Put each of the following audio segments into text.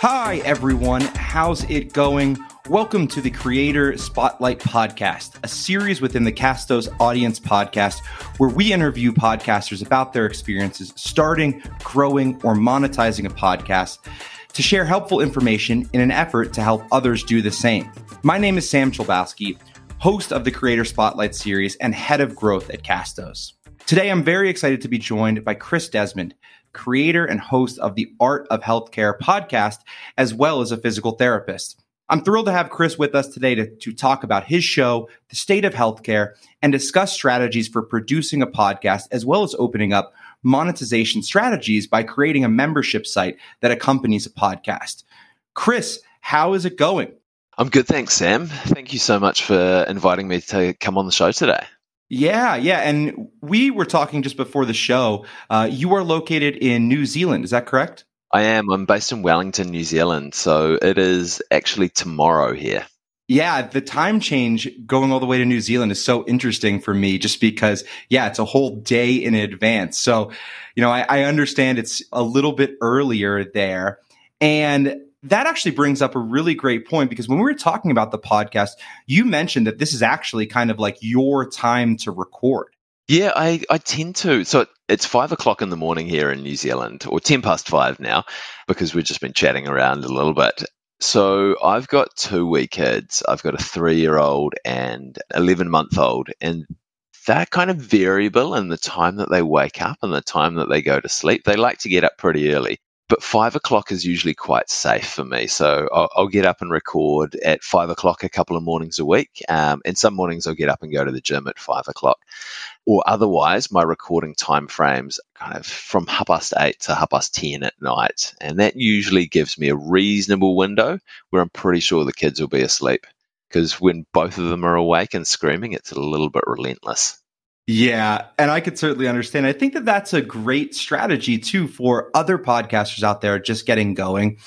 Hi, everyone. How's it going? Welcome to the Creator Spotlight Podcast, a series within the Castos Audience Podcast where we interview podcasters about their experiences starting, growing, or monetizing a podcast to share helpful information in an effort to help others do the same. My name is Sam Chlebowski, host of the Creator Spotlight series and head of growth at Castos. Today, I'm very excited to be joined by Chris Desmond, creator and host of the Art of Healthcare podcast, as well as a physical therapist. I'm thrilled to have Chris with us today to, to talk about his show, The State of Healthcare, and discuss strategies for producing a podcast, as well as opening up monetization strategies by creating a membership site that accompanies a podcast. Chris, how is it going? I'm good, thanks, Sam. Thank you so much for inviting me to come on the show today. Yeah, yeah. And we were talking just before the show. Uh, you are located in New Zealand, is that correct? I am. I'm based in Wellington, New Zealand. So it is actually tomorrow here. Yeah, the time change going all the way to New Zealand is so interesting for me just because, yeah, it's a whole day in advance. So, you know, I, I understand it's a little bit earlier there. And that actually brings up a really great point because when we were talking about the podcast, you mentioned that this is actually kind of like your time to record. Yeah, I, I tend to. So it's five o'clock in the morning here in New Zealand, or 10 past five now, because we've just been chatting around a little bit. So I've got two wee kids. I've got a three year old and 11 month old. And they're kind of variable in the time that they wake up and the time that they go to sleep. They like to get up pretty early but five o'clock is usually quite safe for me. So I'll, I'll, get up and record at five o'clock a couple of mornings a week. Um, and some mornings I'll get up and go to the gym at five o'clock. Or otherwise, my recording time frames kind of from half past eight to half past 10 at night. And that usually gives me a reasonable window where I'm pretty sure the kids will be asleep. Because when both of them are awake and screaming, it's a little bit relentless. Yeah, and I could certainly understand. I think that that's a great strategy too for other podcasters out there just getting going.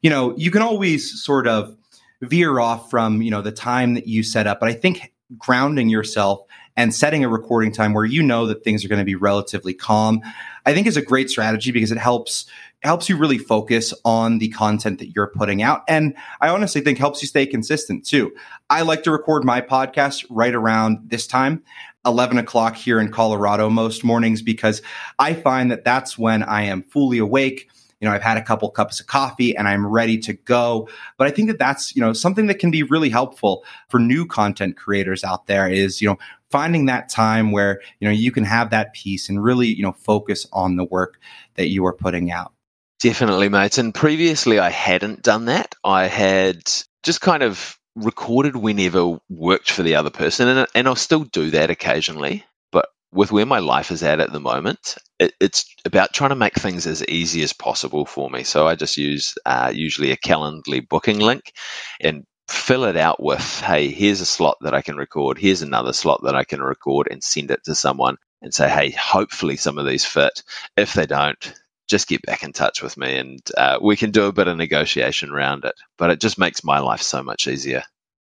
You know, you can always sort of veer off from, you know, the time that you set up, but I think grounding yourself and setting a recording time where you know that things are going to be relatively calm, I think is a great strategy because it helps helps you really focus on the content that you're putting out. And I honestly think helps you stay consistent too. I like to record my podcast right around this time. 11 o'clock here in Colorado most mornings because I find that that's when I am fully awake. You know, I've had a couple cups of coffee and I'm ready to go. But I think that that's, you know, something that can be really helpful for new content creators out there is, you know, finding that time where, you know, you can have that peace and really, you know, focus on the work that you are putting out. Definitely, mate. And previously I hadn't done that. I had just kind of recorded whenever worked for the other person, and, and I'll still do that occasionally. But with where my life is at at the moment, it, it's about trying to make things as easy as possible for me. So I just use uh, usually a Calendly booking link and fill it out with, hey, here's a slot that I can record, here's another slot that I can record, and send it to someone and say, hey, hopefully some of these fit. If they don't, just get back in touch with me and uh, we can do a bit of negotiation around it. But it just makes my life so much easier.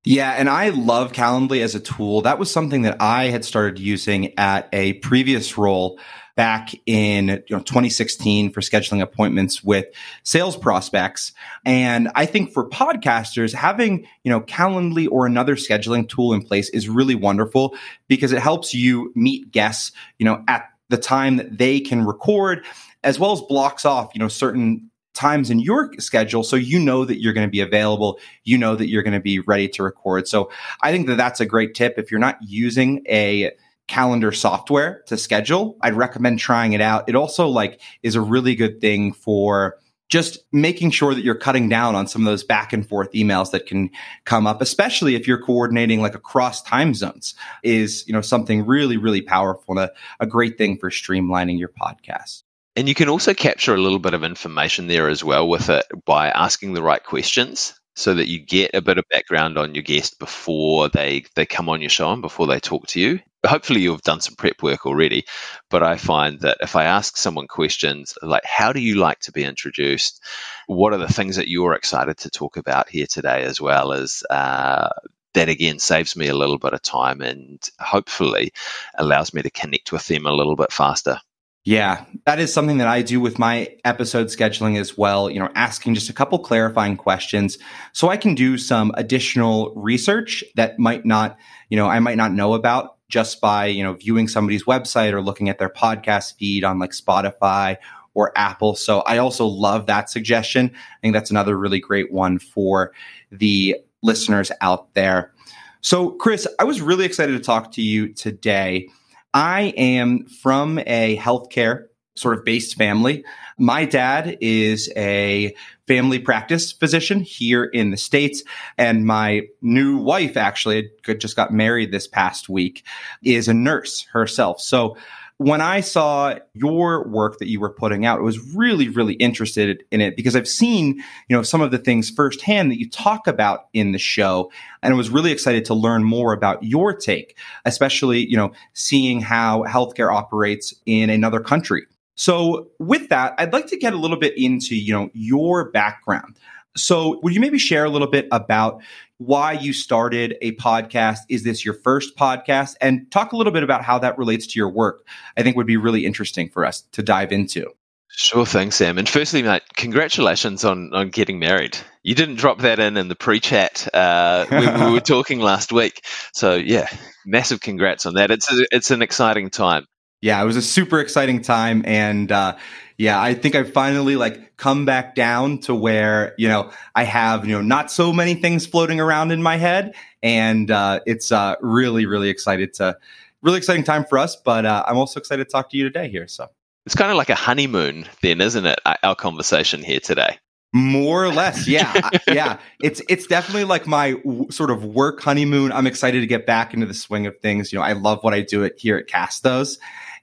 Yeah, and I love Calendly as a tool. That was something that I had started using at a previous role back in you know, 2016 for scheduling appointments with sales prospects. And I think for podcasters, having, you know, Calendly or another scheduling tool in place is really wonderful because it helps you meet guests, you know, at the time that they can record as well as blocks off, you know, certain times in your schedule so you know that you're going to be available you know that you're going to be ready to record. So i think that that's a great tip. If you're not using a calendar software to schedule i'd recommend trying it out. It also like is a really good thing for just making sure that you're cutting down on some of those back and forth emails that can come up especially if you're coordinating like across time zones is you know something really really powerful and a, a great thing for streamlining your podcast and you can also capture a little bit of information there as well with it by asking the right questions so that you get a bit of background on your guest before they, they come on your show and before they talk to you. Hopefully, you've done some prep work already, but I find that if I ask someone questions like, How do you like to be introduced? What are the things that you're excited to talk about here today, as well as uh, that again saves me a little bit of time and hopefully allows me to connect with them a little bit faster. Yeah, that is something that I do with my episode scheduling as well. You know, asking just a couple clarifying questions so I can do some additional research that might not, you know, I might not know about just by, you know, viewing somebody's website or looking at their podcast feed on like Spotify or Apple. So I also love that suggestion. I think that's another really great one for the listeners out there. So, Chris, I was really excited to talk to you today. I am from a healthcare sort of based family. My dad is a family practice physician here in the States. And my new wife, actually, just got married this past week, is a nurse herself. So when I saw your work that you were putting out, I was really, really interested in it because I've seen, you know, some of the things firsthand that you talk about in the show. And I was really excited to learn more about your take, especially, you know, seeing how healthcare operates in another country. So with that, I'd like to get a little bit into, you know, your background. So, would you maybe share a little bit about why you started a podcast? Is this your first podcast? And talk a little bit about how that relates to your work. I think would be really interesting for us to dive into. Sure thing, Sam. And firstly, mate, congratulations on, on getting married. You didn't drop that in in the pre-chat uh, when we were talking last week. So yeah, massive congrats on that. It's a, it's an exciting time. Yeah, it was a super exciting time, and uh, yeah, I think I've finally like come back down to where, you know, I have, you know, not so many things floating around in my head. And uh, it's uh, really, really excited to, really exciting time for us. But uh, I'm also excited to talk to you today here. So it's kind of like a honeymoon, then, isn't it? Our conversation here today. More or less, yeah, yeah. It's it's definitely like my w- sort of work honeymoon. I'm excited to get back into the swing of things. You know, I love what I do it here at Castos,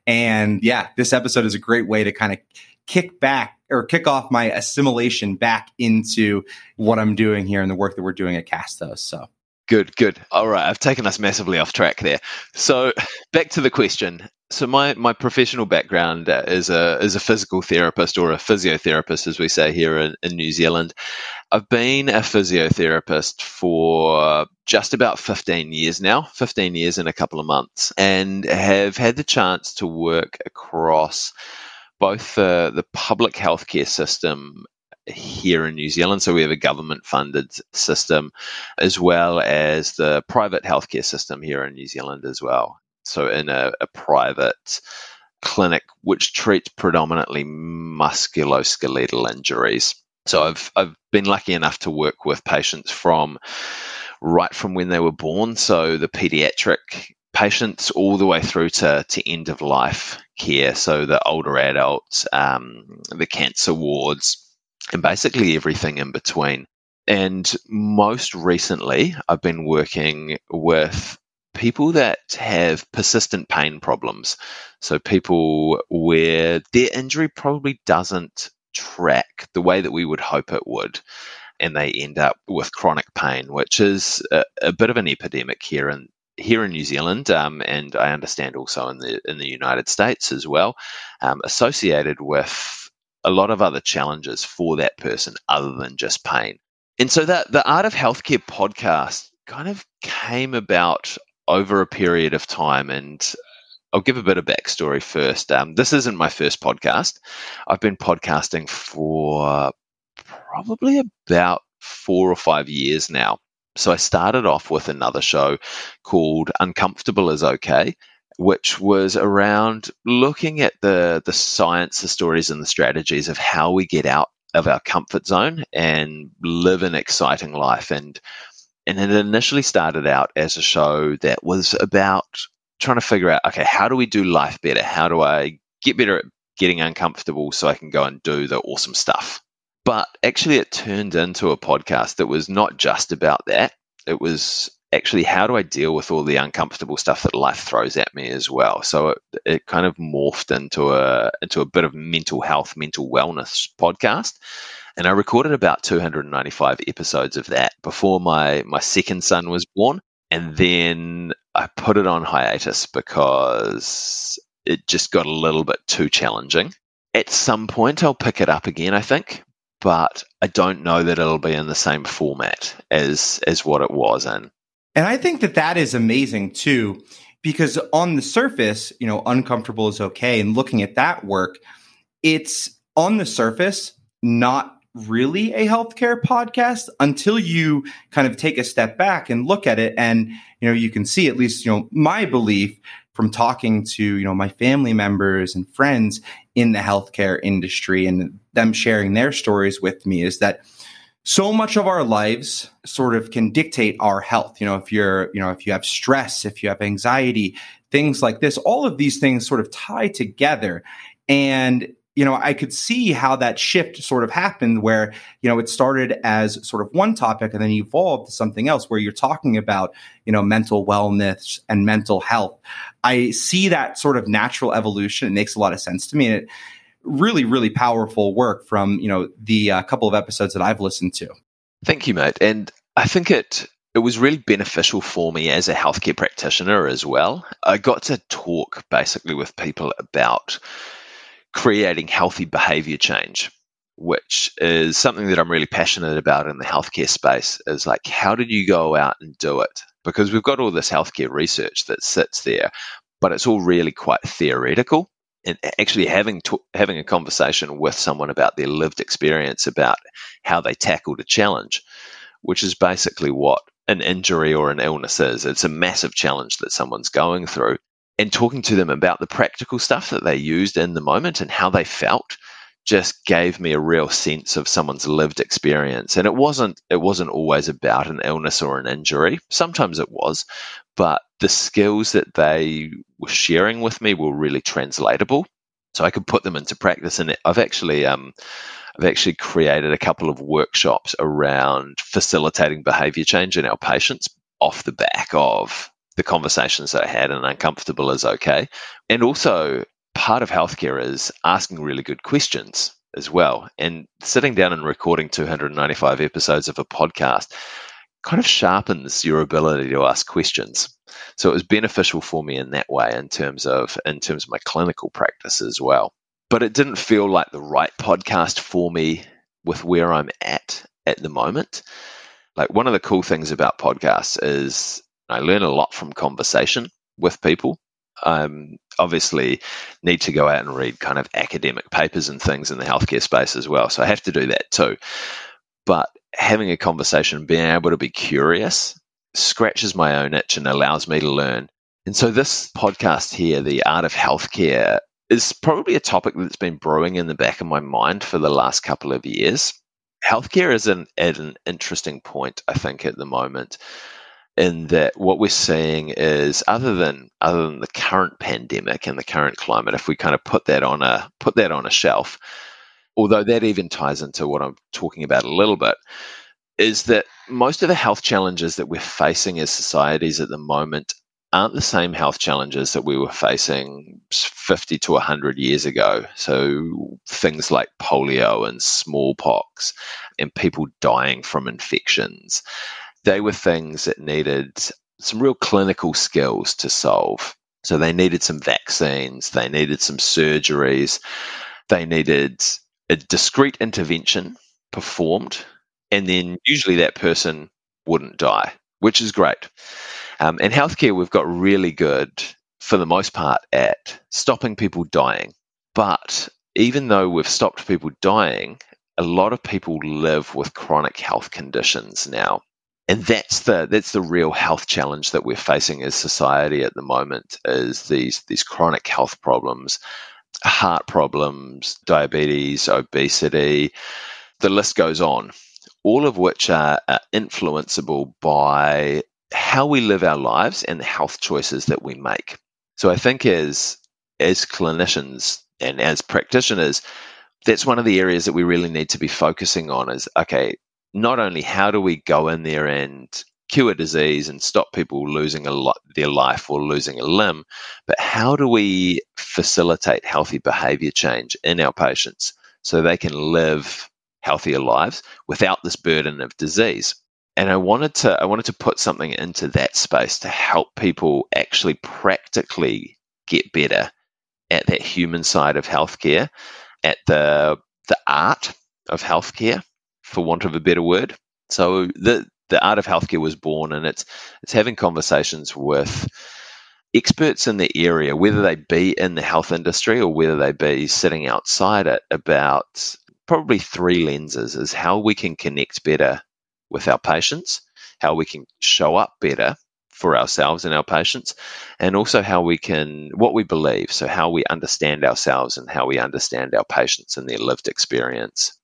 and yeah, this episode is a great way to kind of kick back or kick off my assimilation back into what I'm doing here and the work that we're doing at Castos. So good, good. All right, I've taken us massively off track there. So back to the question. So my, my professional background uh, is a is a physical therapist or a physiotherapist, as we say here in, in New Zealand. I've been a physiotherapist for just about 15 years now, 15 years in a couple of months, and have had the chance to work across both the, the public healthcare system here in New Zealand. So we have a government funded system as well as the private healthcare system here in New Zealand as well. So in a, a private clinic which treats predominantly musculoskeletal injuries. So I've I've been lucky enough to work with patients from right from when they were born, so the pediatric patients all the way through to, to end of life care, so the older adults, um, the cancer wards, and basically everything in between. And most recently, I've been working with people that have persistent pain problems. So, people where their injury probably doesn't track the way that we would hope it would. And they end up with chronic pain, which is a, a bit of an epidemic here in, here in New Zealand, um, and I understand also in the in the United States as well, um, associated with a lot of other challenges for that person other than just pain. And so that the Art of Healthcare podcast kind of came about over a period of time, and I'll give a bit of backstory first. Um, this isn't my first podcast. I've been podcasting for probably about four or five years now. So I started off with another show called Uncomfortable is Okay, which was around looking at the the science, the stories, and the strategies of how we get out of our comfort zone and live an exciting life. And and it initially started out as a show that was about trying to figure out, okay, how do we do life better? How do I get better at getting uncomfortable so I can go and do the awesome stuff? But actually, it turned into a podcast that was not just about that. It was actually how do I deal with all the uncomfortable stuff that life throws at me as well. So it, it kind of morphed into a into a bit of mental health, mental wellness podcast. And I recorded about 295 episodes of that before my my second son was born. And then I put it on hiatus because it just got a little bit too challenging. At some point, I'll pick it up again, I think but I don't know that it'll be in the same format as as what it was in. And I think that that is amazing too, because on the surface, you know, uncomfortable is okay. And looking at that work, it's on the surface, not really a healthcare podcast until you kind of take a step back and look at it. And, you know, you can see at least, you know, my belief from talking to, you know, my family members and friends in the healthcare industry and them sharing their stories with me is that so much of our lives sort of can dictate our health. You know, if you're, you know, if you have stress, if you have anxiety, things like this, all of these things sort of tie together. And you know, I could see how that shift sort of happened where, you know, it started as sort of one topic and then evolved to something else where you're talking about, you know, mental wellness and mental health. I see that sort of natural evolution. It makes a lot of sense to me. And it really, really powerful work from, you know, the uh, couple of episodes that I've listened to. Thank you, mate. And I think it, it was really beneficial for me as a healthcare practitioner as well. I got to talk basically with people about creating healthy behavior change, which is something that I'm really passionate about in the healthcare space. Is like, how did you go out and do it? Because we've got all this healthcare research that sits there, but it's all really quite theoretical. And actually having to, having a conversation with someone about their lived experience about how they tackled a challenge, which is basically what an injury or an illness is. It's a massive challenge that someone's going through and talking to them about the practical stuff that they used in the moment and how they felt just gave me a real sense of someone's lived experience. And it wasn't it wasn't always about an illness or an injury. Sometimes it was but the skills that they were sharing with me were really translatable. So i could put them into practice. And i've actually um, I've actually created a couple of workshops around facilitating behavior change in our patients off the back of the conversations that I had and uncomfortable is okay. And also, part of healthcare is asking really good questions as well. And sitting down and recording 295 episodes of a podcast kind of sharpens your ability to ask questions. So it was beneficial for me in that way in terms of in terms of my clinical practice as well. But it didn't feel like the right podcast for me with where I'm at at the moment. Like one of the cool things about podcasts is I learn a lot from conversation with people. Um, obviously, need to go out and read kind of academic papers and things in the healthcare space as well. So I have to do that too. But having a conversation, being able to be curious, scratches my own itch and allows me to learn. And so this podcast here, The Art of Healthcare, is probably a topic that's been brewing in the back of my mind for the last couple of years. Healthcare is an, at an interesting point, I think, at the moment in that what we're seeing is other than other than the current pandemic and the current climate, if we kind of put that on a put that on a shelf, although that even ties into what I'm talking about a little bit, is that most of the health challenges that we're facing as societies at the moment aren't the same health challenges that we were facing 50 to 100 years ago. So things like polio and smallpox and people dying from infections they were things that needed some real clinical skills to solve. So they needed some vaccines, they needed some surgeries, they needed a discrete intervention performed, and then usually that person wouldn't die, which is great. Um, in healthcare, we've got really good, for the most part, at stopping people dying. But even though we've stopped people dying, a lot of people live with chronic health conditions now and that's the that's the real health challenge that we're facing as society at the moment is these these chronic health problems heart problems diabetes obesity. The list goes on. All of which are, are influenceable by how we live our lives and the health choices that we make. So i think as as clinicians and as practitioners that's one of the areas that we really need to be focusing on is okay not only how do we go in there and cure disease and stop people losing a lot their life or losing a limb, but how do we facilitate healthy behavior change in our patients so they can live healthier lives without this burden of disease? And I wanted to I wanted to put something into that space to help people actually practically get better at that human side of healthcare, at the the art of healthcare for want of a better word. So the the art of healthcare was born, and it's it's having conversations with experts in the area, whether they be in the health industry or whether they be sitting outside it, about probably three lenses: is how we can connect better with our patients, how we can show up better for ourselves and our patients, and also how we can, what we believe. So, how we understand ourselves and how we understand our patients and their lived experience.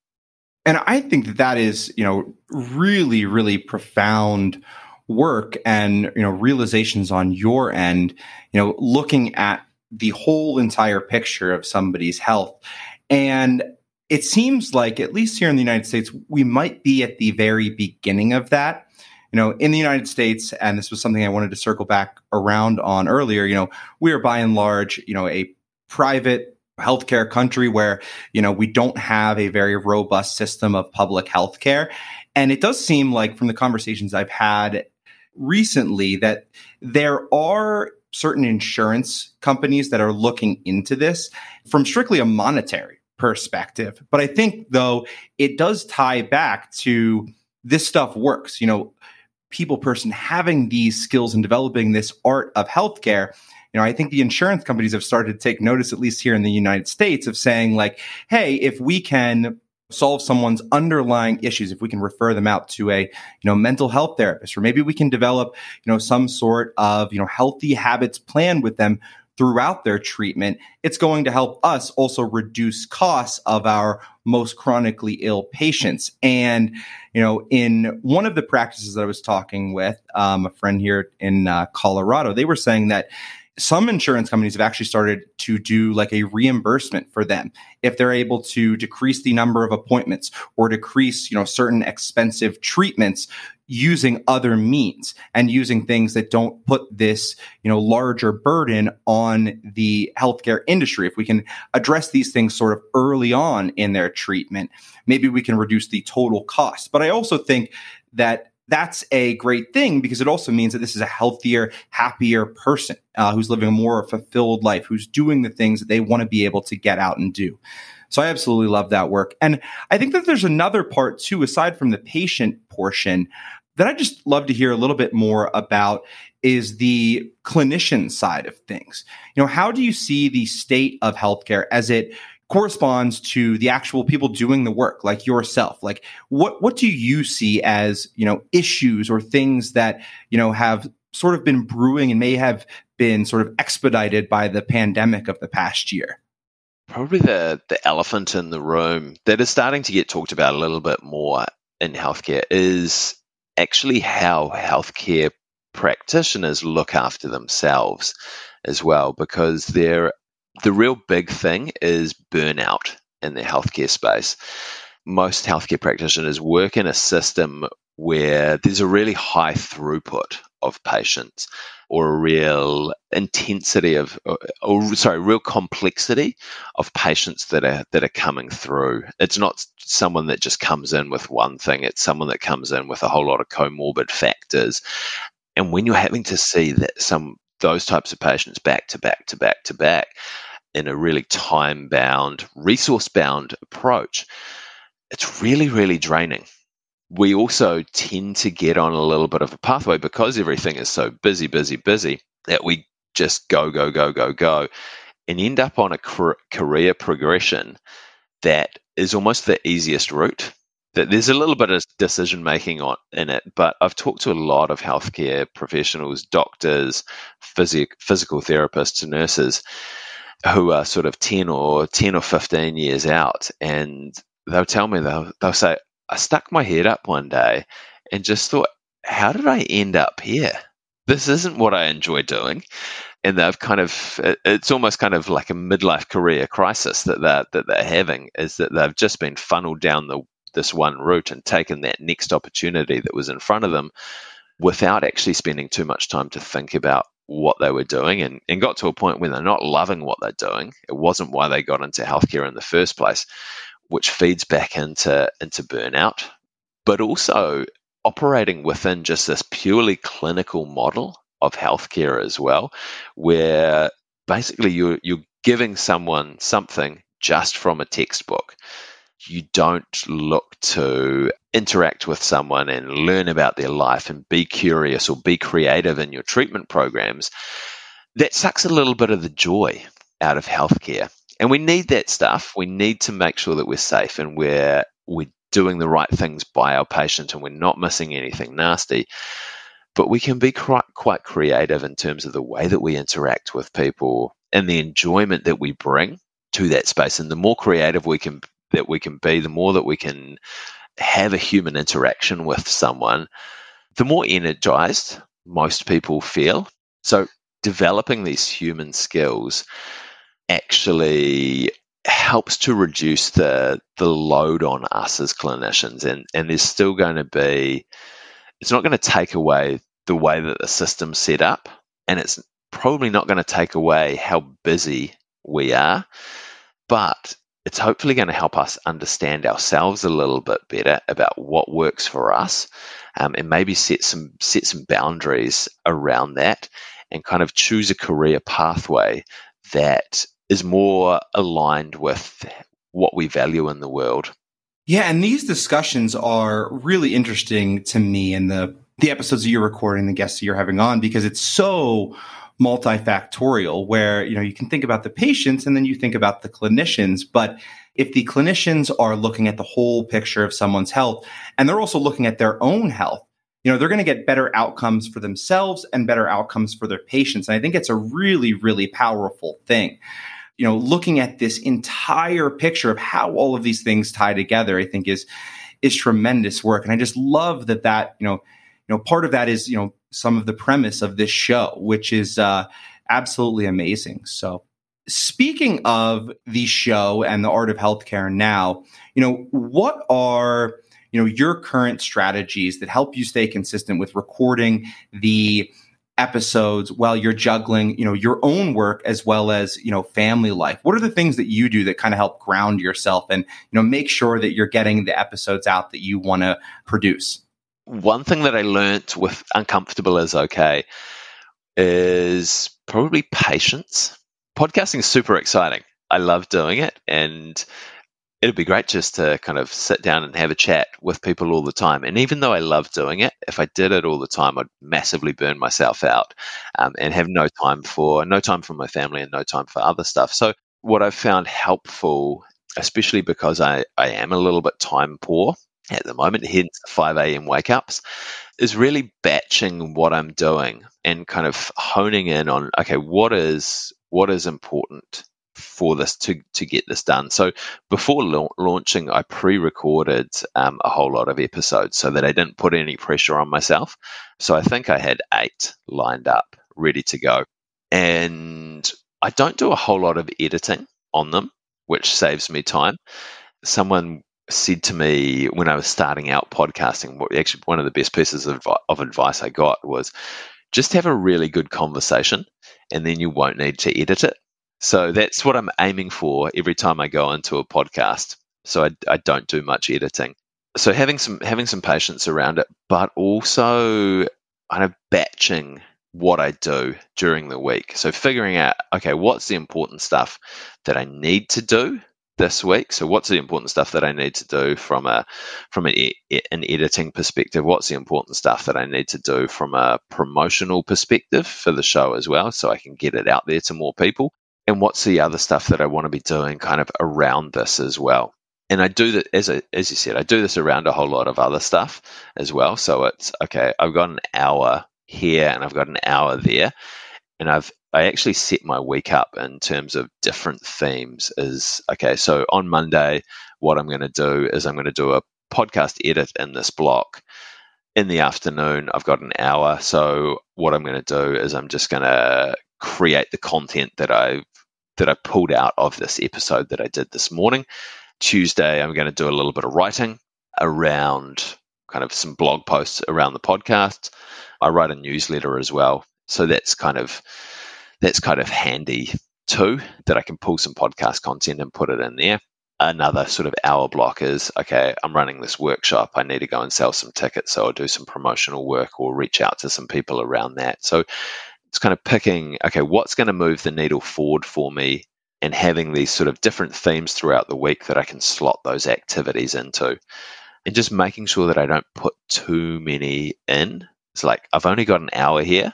And I think that that is, you know, really, really profound work and, you know, realizations on your end, you know, looking at the whole entire picture of somebody's health. And it seems like, at least here in the United States, we might be at the very beginning of that you know, in the United States, and this was something I wanted to circle back around on earlier, you know, we are by and large, you know, a private healthcare country where, you know, we don't have a very robust system of public healthcare. And it does seem like from the conversations I've had recently that there are certain insurance companies that are looking into this from strictly a monetary perspective. But I think though it does tie back to this stuff works. You know, people person having these skills and developing this art of healthcare you know i think the insurance companies have started to take notice at least here in the united states of saying like hey if we can solve someone's underlying issues if we can refer them out to a you know mental health therapist or maybe we can develop you know some sort of you know healthy habits plan with them throughout their treatment, it's going to help us also reduce costs of our most chronically ill patients. And, you know, in one of the practices that I was talking with, um, a friend here in uh, Colorado, they were saying that some insurance companies have actually started to do like a reimbursement for them. If they're able to decrease the number of appointments or decrease you know certain expensive treatments using other means and using things that don't put this you know larger burden on the healthcare industry if we can address these things sort of early on in their treatment maybe we can reduce the total cost. But i also think that that's a great thing because it also means that this is a healthier, happier person uh, who's living a more fulfilled life, who's doing the things that they want to be able to get out and do. So I absolutely love that work. And I think that there's another part too, aside from the patient portion, that I just love to hear a little bit more about is the clinician side of things. You know, how do you see the state of healthcare as it corresponds to the actual people doing the work like yourself. Like what what do you see as you know issues or things that you know have sort of been brewing and may have been sort of expedited by the pandemic of the past year? Probably the the elephant in the room that is starting to get talked about a little bit more in healthcare is actually how healthcare practitioners look after themselves as well because there the real big thing is burnout in the healthcare space. Most healthcare practitioners work in a system where there's a really high throughput of patients or a real intensity of uh, or, sorry real complexity of patients that are that are coming through. It's not someone that just comes in with one thing. It's someone that comes in with a whole lot of comorbid factors. And when you're having to see that some those types of patients back to back to back to back in a really time bound, resource bound approach, it's really, really draining. We also tend to get on a little bit of a pathway because everything is so busy, busy, busy that we just go, go, go, go, go, and end up on a career progression that is almost the easiest route. There's a little bit of decision making on in it, but I've talked to a lot of healthcare professionals, doctors, phys- physical therapists, and nurses, who are sort of 10 or 10 or 15 years out and they'll tell me they'll, they'll say i stuck my head up one day and just thought how did i end up here? This isn't what i enjoy doing. And they've kind of it's almost kind of like a midlife career crisis that they're, that they're having is that they've just been funneled down the this one route and taken that next opportunity that was in front of them without actually spending too much time to think about what they were doing and, and got to a point where they're not loving what they're doing. It wasn't why they got into healthcare in the first place, which feeds back into into burnout, but also operating within just this purely clinical model of healthcare as well, where basically you're you're giving someone something just from a textbook. You don't look to interact with someone and learn about their life and be curious or be creative in your treatment programs, that sucks a little bit of the joy out of healthcare. And we need that stuff. We need to make sure that we're safe and we're we're doing the right things by our patient and we're not missing anything nasty. But we can be quite, quite creative in terms of the way that we interact with people and the enjoyment that we bring to that space. And the more creative we can that we can be, the more that we can have a human interaction with someone, the more energized most people feel. So developing these human skills actually helps to reduce the the load on us as clinicians and and there's still going to be it's not going to take away the way that the system's set up and it's probably not going to take away how busy we are but it's hopefully going to help us understand ourselves a little bit better about what works for us um, and maybe set some set some boundaries around that and kind of choose a career pathway that is more aligned with what we value in the world. Yeah, and these discussions are really interesting to me and the the episodes that you're recording, the guests that you're having on, because it's so multifactorial where you know you can think about the patients and then you think about the clinicians. But if the clinicians are looking at the whole picture of someone's health and they're also looking at their own health you know they're going to get better outcomes for themselves and better outcomes for their patients. And i think it's a really really powerful thing. You know looking at this entire picture of how all of these things tie together i think is is tremendous work. And i just love that that you know you know part of that is you know some of the premise of this show, which is uh, absolutely amazing. So, speaking of the show and the art of healthcare now, you know, what are you know your current strategies that help you stay consistent with recording the episodes while you're juggling you know your own work as well as you know family life what are the things that you do that kind of help ground yourself and you know make sure that you're getting the episodes out that you want to produce one thing that I learnt with uncomfortable is okay is probably patience. Podcasting is super exciting. I love doing it and it'd be great just to kind of sit down and have a chat with people all the time. And even though I love doing it, if I did it all the time, I'd massively burn myself out um, and have no time for no time for my family and no time for other stuff. So what I've found helpful, especially because I, I am a little bit time poor, at the moment, hence the 5 a.m. wake ups, is really batching what I'm doing and kind of honing in on okay, what is what is important for this to to get this done. So before la- launching, I pre-recorded um, a whole lot of episodes so that I didn't put any pressure on myself. So I think I had eight lined up, ready to go, and I don't do a whole lot of editing on them, which saves me time. Someone said to me when I was starting out podcasting, actually one of the best pieces of, of advice I got was just have a really good conversation and then you won't need to edit it. So that's what I'm aiming for every time I go into a podcast. So I, I don't do much editing. So having some having some patience around it, but also kind of batching what I do during the week. So figuring out, okay, what's the important stuff that I need to do this week. So, what's the important stuff that I need to do from a from an, an editing perspective? What's the important stuff that I need to do from a promotional perspective for the show as well, so I can get it out there to more people? And what's the other stuff that I want to be doing kind of around this as well? And I do that as a, as you said, I do this around a whole lot of other stuff as well. So it's okay. I've got an hour here and I've got an hour there, and I've I actually set my week up in terms of different themes. Is okay, so on Monday, what I'm going to do is I'm going to do a podcast edit in this block. In the afternoon, I've got an hour. So what I'm going to do is I'm just going to create the content that I've that I pulled out of this episode that I did this morning. Tuesday, I'm going to do a little bit of writing around kind of some blog posts around the podcast. I write a newsletter as well. So that's kind of that's kind of handy too, that I can pull some podcast content and put it in there. Another sort of hour block is okay, I'm running this workshop. I need to go and sell some tickets. So I'll do some promotional work or reach out to some people around that. So it's kind of picking, okay, what's going to move the needle forward for me and having these sort of different themes throughout the week that I can slot those activities into. And just making sure that I don't put too many in. It's like I've only got an hour here,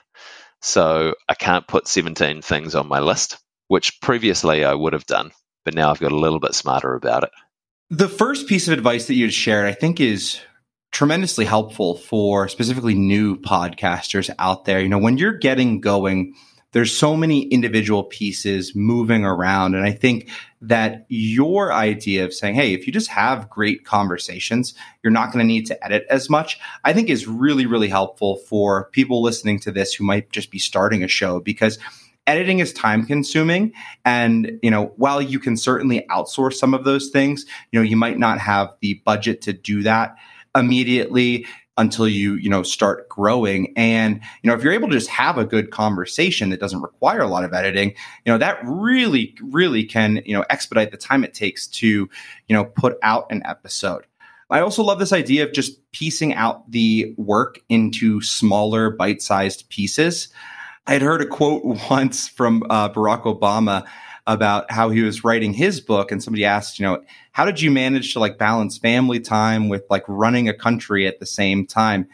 so I can't put 17 things on my list, which previously I would have done, but now I've got a little bit smarter about it. The first piece of advice that you shared, I think, is tremendously helpful for specifically new podcasters out there. You know, when you're getting going, there's so many individual pieces moving around. And I think that your idea of saying, hey, if you just have great conversations, you're not going to need to edit as much, I think is really, really helpful for people listening to this who might just be starting a show because editing is time consuming and you know while you can certainly outsource some of those things you know you might not have the budget to do that immediately until you you know start growing and you know if you're able to just have a good conversation that doesn't require a lot of editing you know that really really can you know expedite the time it takes to you know put out an episode I also love this idea of just piecing out the work into smaller bite-sized pieces. I had heard a quote once from uh, Barack Obama about how he was writing his book and somebody asked you know how did you manage to like balance family time with like running a country at the same time?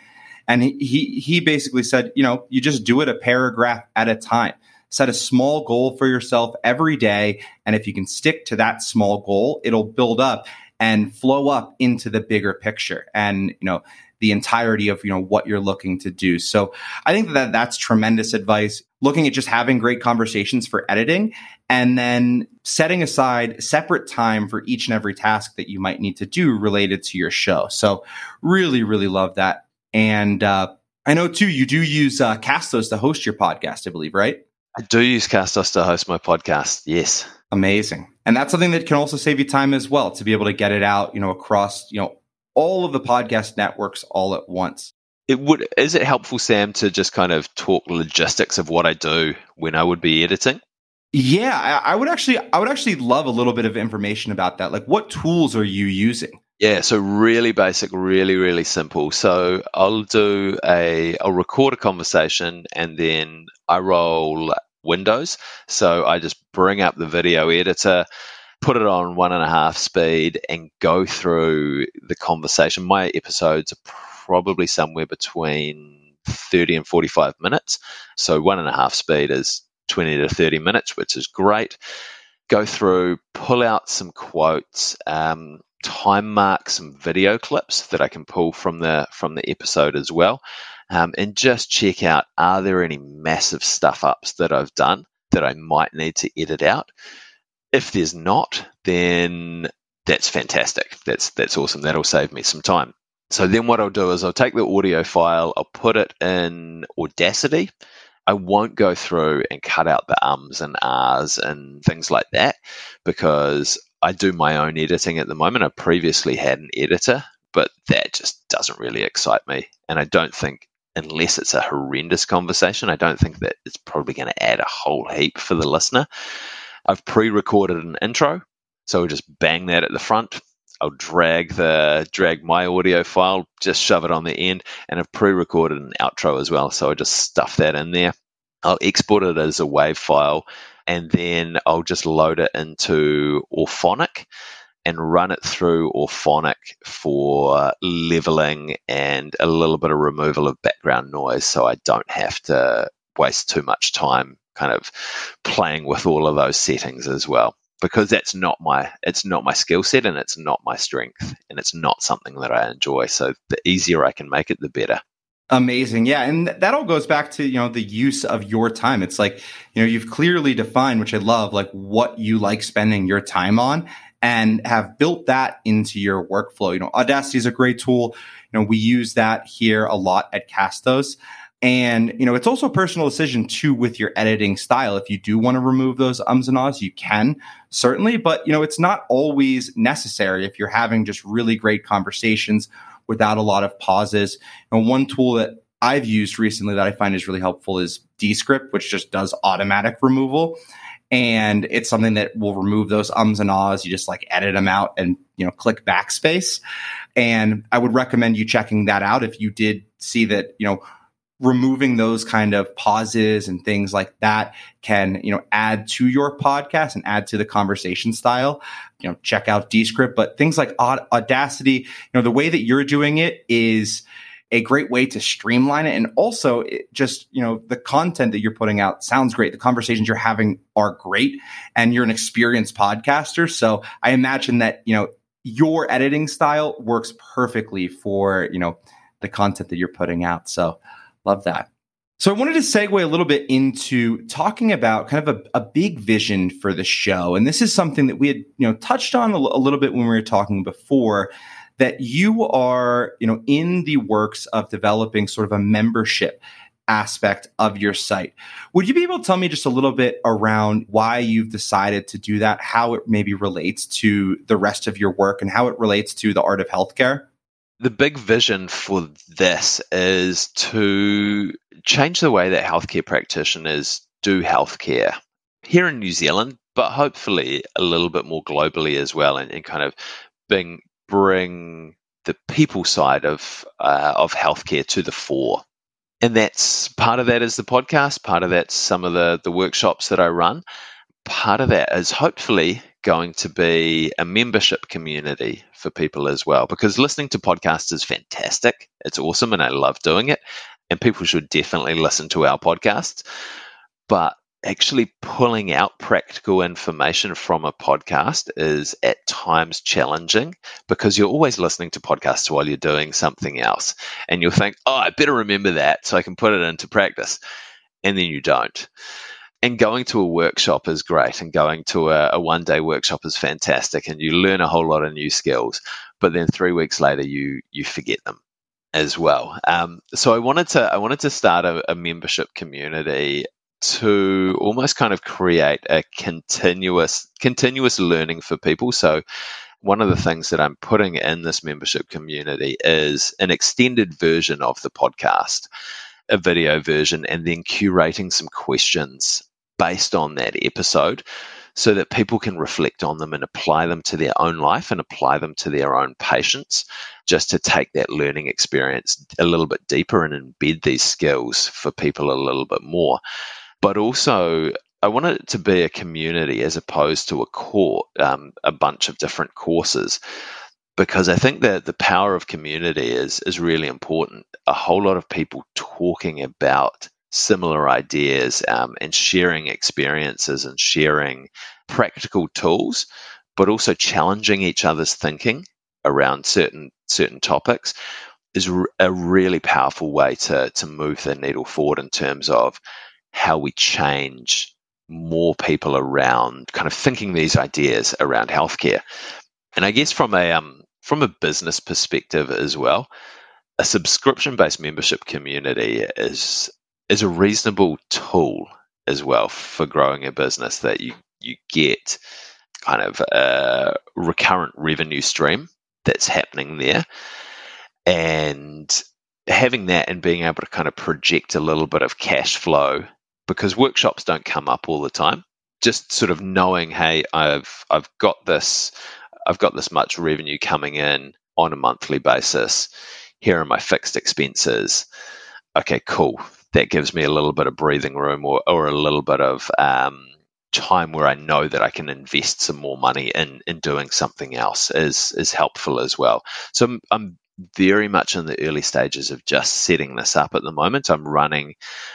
And he he, basically said you know you just do it a paragraph at a time. Set a small goal for yourself every day and if you can stick to that small goal it'll build up and flow up into the bigger picture. And you know the entirety of you know what you're looking to do. So i think that that's tremendous advice. Looking at just having great conversations for editing and then setting aside separate time for each and every task that you might need to do related to your show. So really really love that. And uh, i know too you do use uh, castos to host your podcast i believe right? I do use castos to host my podcast yes. Amazing. And that's something that can also save you time as well to be able to get it out you know across you know all of the podcast networks all at once. It would is it helpful, Sam, to just kind of talk logistics of what I do when I would be editing? Yeah, I, I would actually I would actually love a little bit of information about that. Like what tools are you using? Yeah, so really basic, really, really simple. So I'll do a I'll record a conversation and then I roll windows. So I just bring up the video editor put it on one and a half speed and go through the conversation. My episodes are probably somewhere between 30 and 45 minutes. So one and a half speed is 20 to 30 minutes, which is great. Go through, pull out some quotes, um, time mark some video clips that I can pull from the from the episode as well, um, and just check out are there any massive stuff ups that I've done that I might need to edit out. If there's not, then that's fantastic. That's that's awesome. That'll save me some time. So then what I'll do is I'll take the audio file, I'll put it in Audacity. I won't go through and cut out the ums and ahs and things like that because I do my own editing at the moment. I previously had an editor, but that just doesn't really excite me. And I don't think, unless it's a horrendous conversation, I don't think that it's probably going to add a whole heap for the listener. I've pre-recorded an intro, so I'll just bang that at the front. I'll drag the drag my audio file, just shove it on the end, and I've pre-recorded an outro as well. So I just stuff that in there. I'll export it as a WAV file, and then I'll just load it into Auphonic and run it through Auphonic for leveling and a little bit of removal of background noise, so I don't have to waste too much time kind of playing with all of those settings as well because that's not my it's not my skill set and it's not my strength and it's not something that I enjoy. So the easier I can make it the better. Amazing. Yeah and that all goes back to you know the use of your time. It's like you know you've clearly defined which I love like what you like spending your time on and have built that into your workflow. You know audacity is a great tool. You know we use that here a lot at castos and, you know, it's also a personal decision too with your editing style. If you do want to remove those ums and ahs, you can certainly, but, you know, it's not always necessary if you're having just really great conversations without a lot of pauses. And one tool that I've used recently that I find is really helpful is Descript, which just does automatic removal. And it's something that will remove those ums and ahs. You just like edit them out and, you know, click backspace. And I would recommend you checking that out if you did see that, you know, removing those kind of pauses and things like that can you know add to your podcast and add to the conversation style. You know check out descript but things like audacity you know the way that you're doing it is a great way to streamline it. And also it just you know the content that you're putting out sounds great. The conversations you're having are great and you're an experienced podcaster. So i imagine that you know your editing style works perfectly for you know the content that you're putting out. So Love that. So I wanted to segue a little bit into talking about kind of a, a, big vision for the show. And this is something that we had, you know, touched on a, a little bit when we were talking before that you are, you know, in the works of developing sort of a membership aspect of your site. Would you be able to tell me just a little bit around why you've decided to do that, how it maybe relates to the rest of your work and how it relates to the art of healthcare? The big vision for this is to change the way that healthcare practitioners do healthcare here in New Zealand, but hopefully a little bit more globally as well, and, and kind of bring bring the people side of uh, of healthcare to the fore. And that's part of that is the podcast. Part of that's some of the the workshops that I run. Part of that is hopefully going to be a membership community for people as well because listening to podcasts is fantastic. It's awesome and I love doing it. And people should definitely listen to our podcasts. But actually pulling out practical information from a podcast is at times challenging because you're always listening to podcasts while you're doing something else. And you'll think, oh, I better remember that so I can put it into practice. And then you don't and going to a workshop is great and going to a, a, one day workshop is fantastic and you learn a whole lot of new skills but then three weeks later you you forget them as well. Um, so i wanted to i wanted to start a, a membership community to almost kind of create a continuous continuous learning for people. So one of the things that I'm putting in this membership community is an extended version of the podcast a video version and then curating some questions based on that episode so that people can reflect on them and apply them to their own life and apply them to their own patients just to take that learning experience a little bit deeper and embed these skills for people a little bit more. But also, I want it to be a community as opposed to a court, um, a bunch of different courses because I think that the power of community is is really important. A whole lot of people talking about similar ideas um, and sharing experiences and sharing practical tools, but also challenging each other's thinking around certain certain topics is a really powerful way to to move the needle forward in terms of how we change more people around kind of thinking these ideas around healthcare. And I guess from a um, from a business perspective as well, a subscription based membership community is is a reasonable tool as well for growing a business that you you get kind of a recurrent revenue stream that's happening there and having that and being able to kind of project a little bit of cash flow because workshops don't come up all the time just sort of knowing hey i've i've got this I've got this much revenue coming in on a monthly basis. Here are my fixed expenses. Okay, cool. That gives me a little bit of breathing room or, or a little bit of um, time where I know that I can invest some more money in in doing something else is is helpful as well. So I'm, I'm very much in the early stages of just setting this up at the moment. I'm running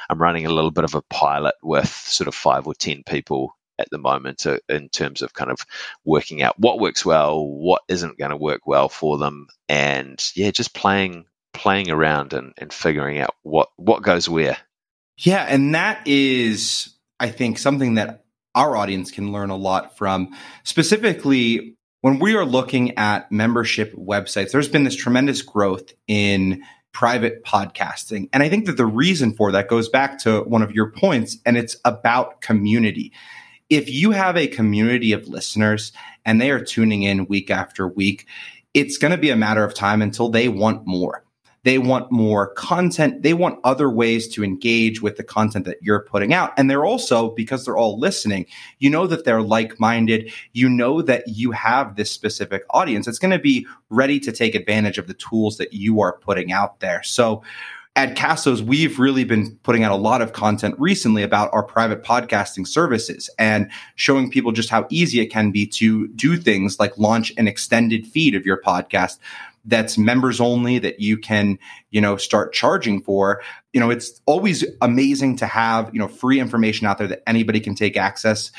I'm running a little bit of a pilot with sort of five or ten people at the moment uh, in terms of kind of working out what works well, what isn't going to work well for them, and yeah, just playing playing around and, and figuring out what what goes where. Yeah, and that is, I think, something that our audience can learn a lot from. Specifically, when we are looking at membership websites, there's been this tremendous growth in private podcasting. And I think that the reason for that goes back to one of your points, and it's about community if you have a community of listeners and they are tuning in week after week, it's going to be a matter of time until they want more. They want more content. They want other ways to engage with the content that you're putting out. And they're also, because they're all listening, you know that they're like minded. You know that you have this specific audience. It's going to be ready to take advantage of the tools that you are putting out there. So, at Castos, we've really been putting out a lot of content recently about our private podcasting services and showing people just how easy it can be to do things like launch an extended feed of your podcast that's members only that you can, you know, start charging for. You know, it's always amazing to have, you know, free information out there that anybody can take access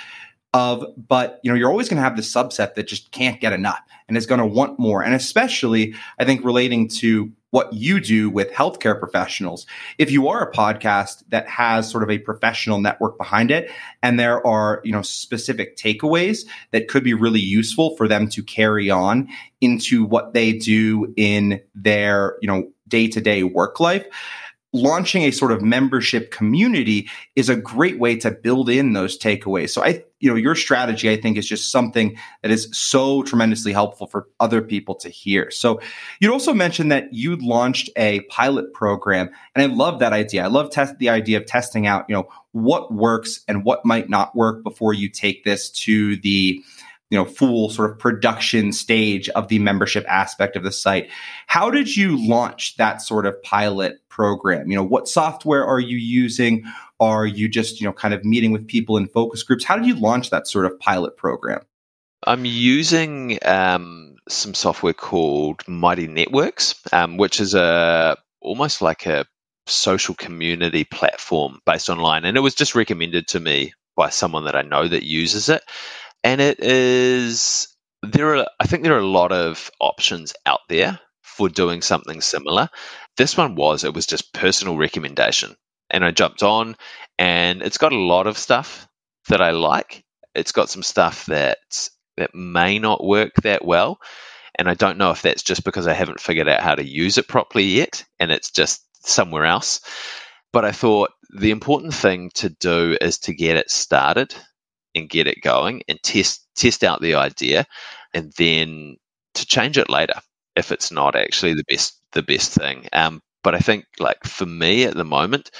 of, but you know, you're always going to have the subset that just can't get enough and is going to want more. And especially, I think relating to what you do with healthcare professionals. If you are a podcast that has sort of a professional network behind it and there are, you know, specific takeaways that could be really useful for them to carry on into what they do in their, you know, day-to-day work life, launching a sort of membership community is a great way to build in those takeaways. So I, you know, your strategy, I think is just something that is so tremendously helpful for other people to hear. So you'd also mentioned that you launched a pilot program and I love that idea. I love test the idea of testing out, you know, what works and what might not work before you take this to the, you know full sort of production stage of the membership aspect of the site how did you launch that sort of pilot program you know what software are you using are you just you know kind of meeting with people in focus groups? How did you launch that sort of pilot program? I'm using um, some software called mighty networks um, which is a almost like a social community platform based online and it was just recommended to me by someone that i know that uses it. And it is there are I think there are a lot of options out there for doing something similar. This one was it was just personal recommendation, and I jumped on, and it's got a lot of stuff that I like. It's got some stuff that that may not work that well, and I don't know if that's just because I haven't figured out how to use it properly yet, and it's just somewhere else. But I thought the important thing to do is to get it started and get it going and test test out the idea and then to change it later if it's not actually the best the best thing um, but i think like for me at the moment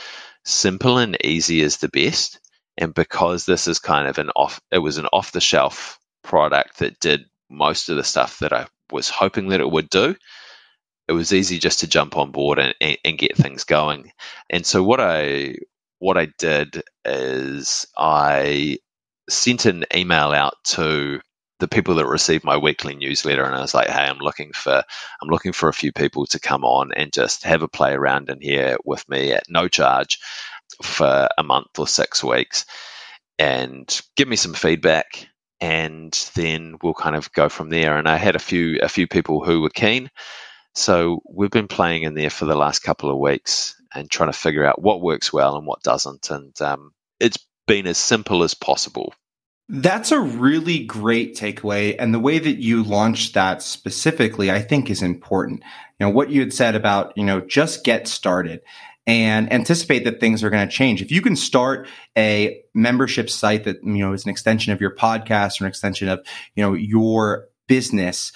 simple and easy is the best. And because this is kind of an off it was an off the shelf product that did most of the stuff that i was hoping that it would do it was easy just to jump on board and, and, and get things going. And so what i what i did is i sent an email out to the people that receive my weekly newsletter and I was like, hey, I'm looking for I'm looking for a few people to come on and just have a play around in here with me at no charge for a month or six weeks and give me some feedback and then we'll kind of go from there. And I had a few a few people who were keen. So we've been playing in there for the last couple of weeks and trying to figure out what works well and what doesn't. And um, it's been as simple as possible. That's a really great takeaway. And the way that you launched that specifically, I think is important. You know, what you had said about, you know, just get started and anticipate that things are going to change. If you can start a membership site that, you know, is an extension of your podcast or an extension of, you know, your business,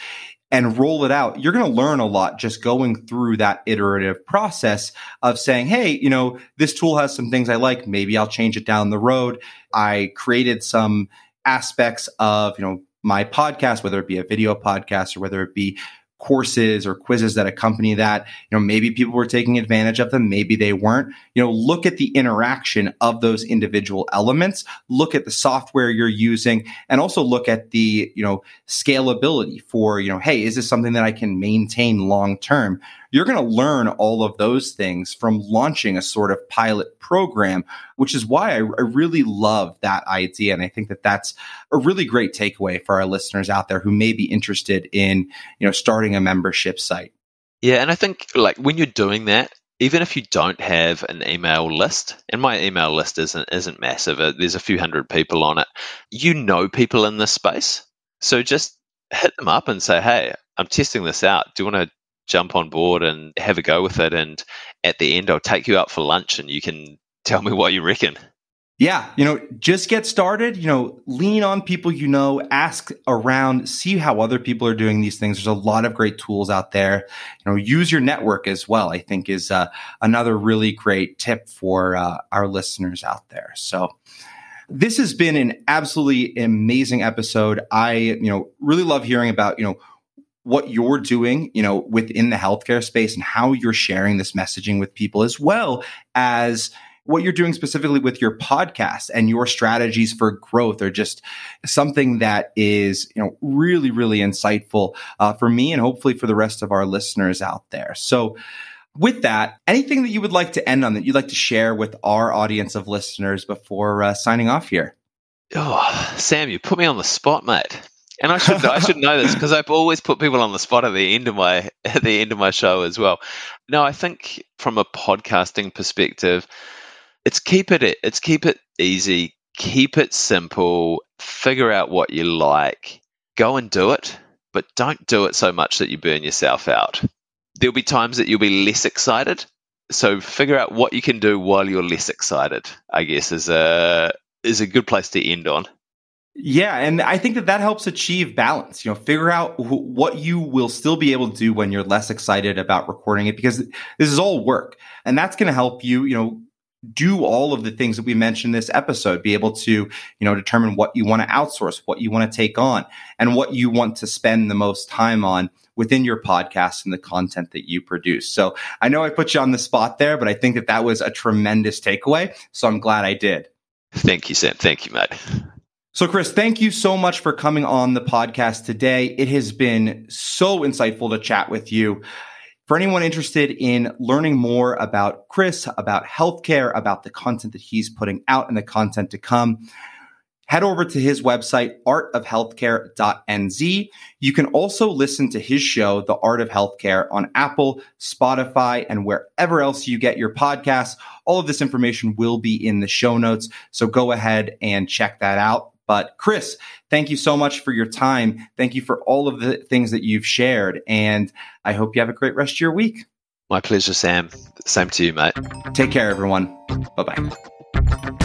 and roll it out, you're going to learn a lot just going through that iterative process of saying, Hey, you know, this tool has some things I like. Maybe I'll change it down the road. I created some aspects of, you know, my podcast, whether it be a video podcast or whether it be courses or quizzes that accompany that. You know, maybe people were taking advantage of them, maybe they weren't. You know, look at the interaction of those individual elements, look at the software you're using, and also look at the, you know, scalability for, you know, hey, is this something that I can maintain long term? You're going to learn all of those things from launching a sort of pilot program, which is why I, I, really love that idea. And I think that that's a really great takeaway for our listeners out there who may be interested in, you know, starting a membership site. Yeah. And I think like when you're doing that, even if you don't have an email list, and my email list isn't isn't massive, uh, there's a few hundred people on it. You know people in this space, so just hit them up and say, "Hey, I'm testing this out. Do you want to jump on board and have a go with it. And at the end, I'll take you out for lunch and you can tell me what you reckon. Yeah, you know, just get started, you know, lean on people you know, ask around, see how other people are doing these things. There's a lot of great tools out there. You know, use your network as well, I think is uh, another really great tip for uh, our listeners out there. So, this has been an absolutely amazing episode. I, you know, really love hearing about, you know, what you're doing, you know, within the healthcare space and how you're sharing this messaging with people as well as what you're doing specifically with your podcast and your strategies for growth are just something that is, you know, really, really insightful uh, for me and hopefully for the rest of our listeners out there. So, with that, anything that you would like to end on that you'd like to share with our audience of listeners before uh, signing off here? Oh, Sam, you put me on the spot, mate. And I should I should know this because I've always put people on the spot at the end of my at the end of my show as well. No, I think from a podcasting perspective, it's keep it it's keep it easy, keep it simple, figure out what you like, go and do it, but don't do it so much that you burn yourself out. There'll be times that you'll be less excited, so figure out what you can do while you're less excited. I guess is a is a good place to end on. Yeah, and I think that that helps achieve balance. You know, figure out what you will still be able to do when you're less excited about recording it because this is all work. And that's going to help you, you know, do all of the things that we mentioned this episode be able to you know determine what you want to outsource what you want to take on and what you want to spend the most time on within your podcast and the content that you produce so i know i put you on the spot there but i think that that was a tremendous takeaway so i'm glad i did thank you sam thank you matt so, Chris, thank you so much for coming on the podcast today. It has been so insightful to chat with you. For anyone interested in learning more about Chris, about healthcare, about the content that he's putting out and the content to come, head over to his website, artofhealthcare.nz. You can also listen to his show, The Art of Healthcare, on Apple, Spotify, and wherever else you get your podcasts. All of this information will be in the show notes. So go ahead and check that out. But Chris, thank you so much for your time. Thank you for all of the things that you've shared. And I hope you have a great rest of your week. My pleasure, Sam. Same to you, mate. Take care, everyone. Bye bye.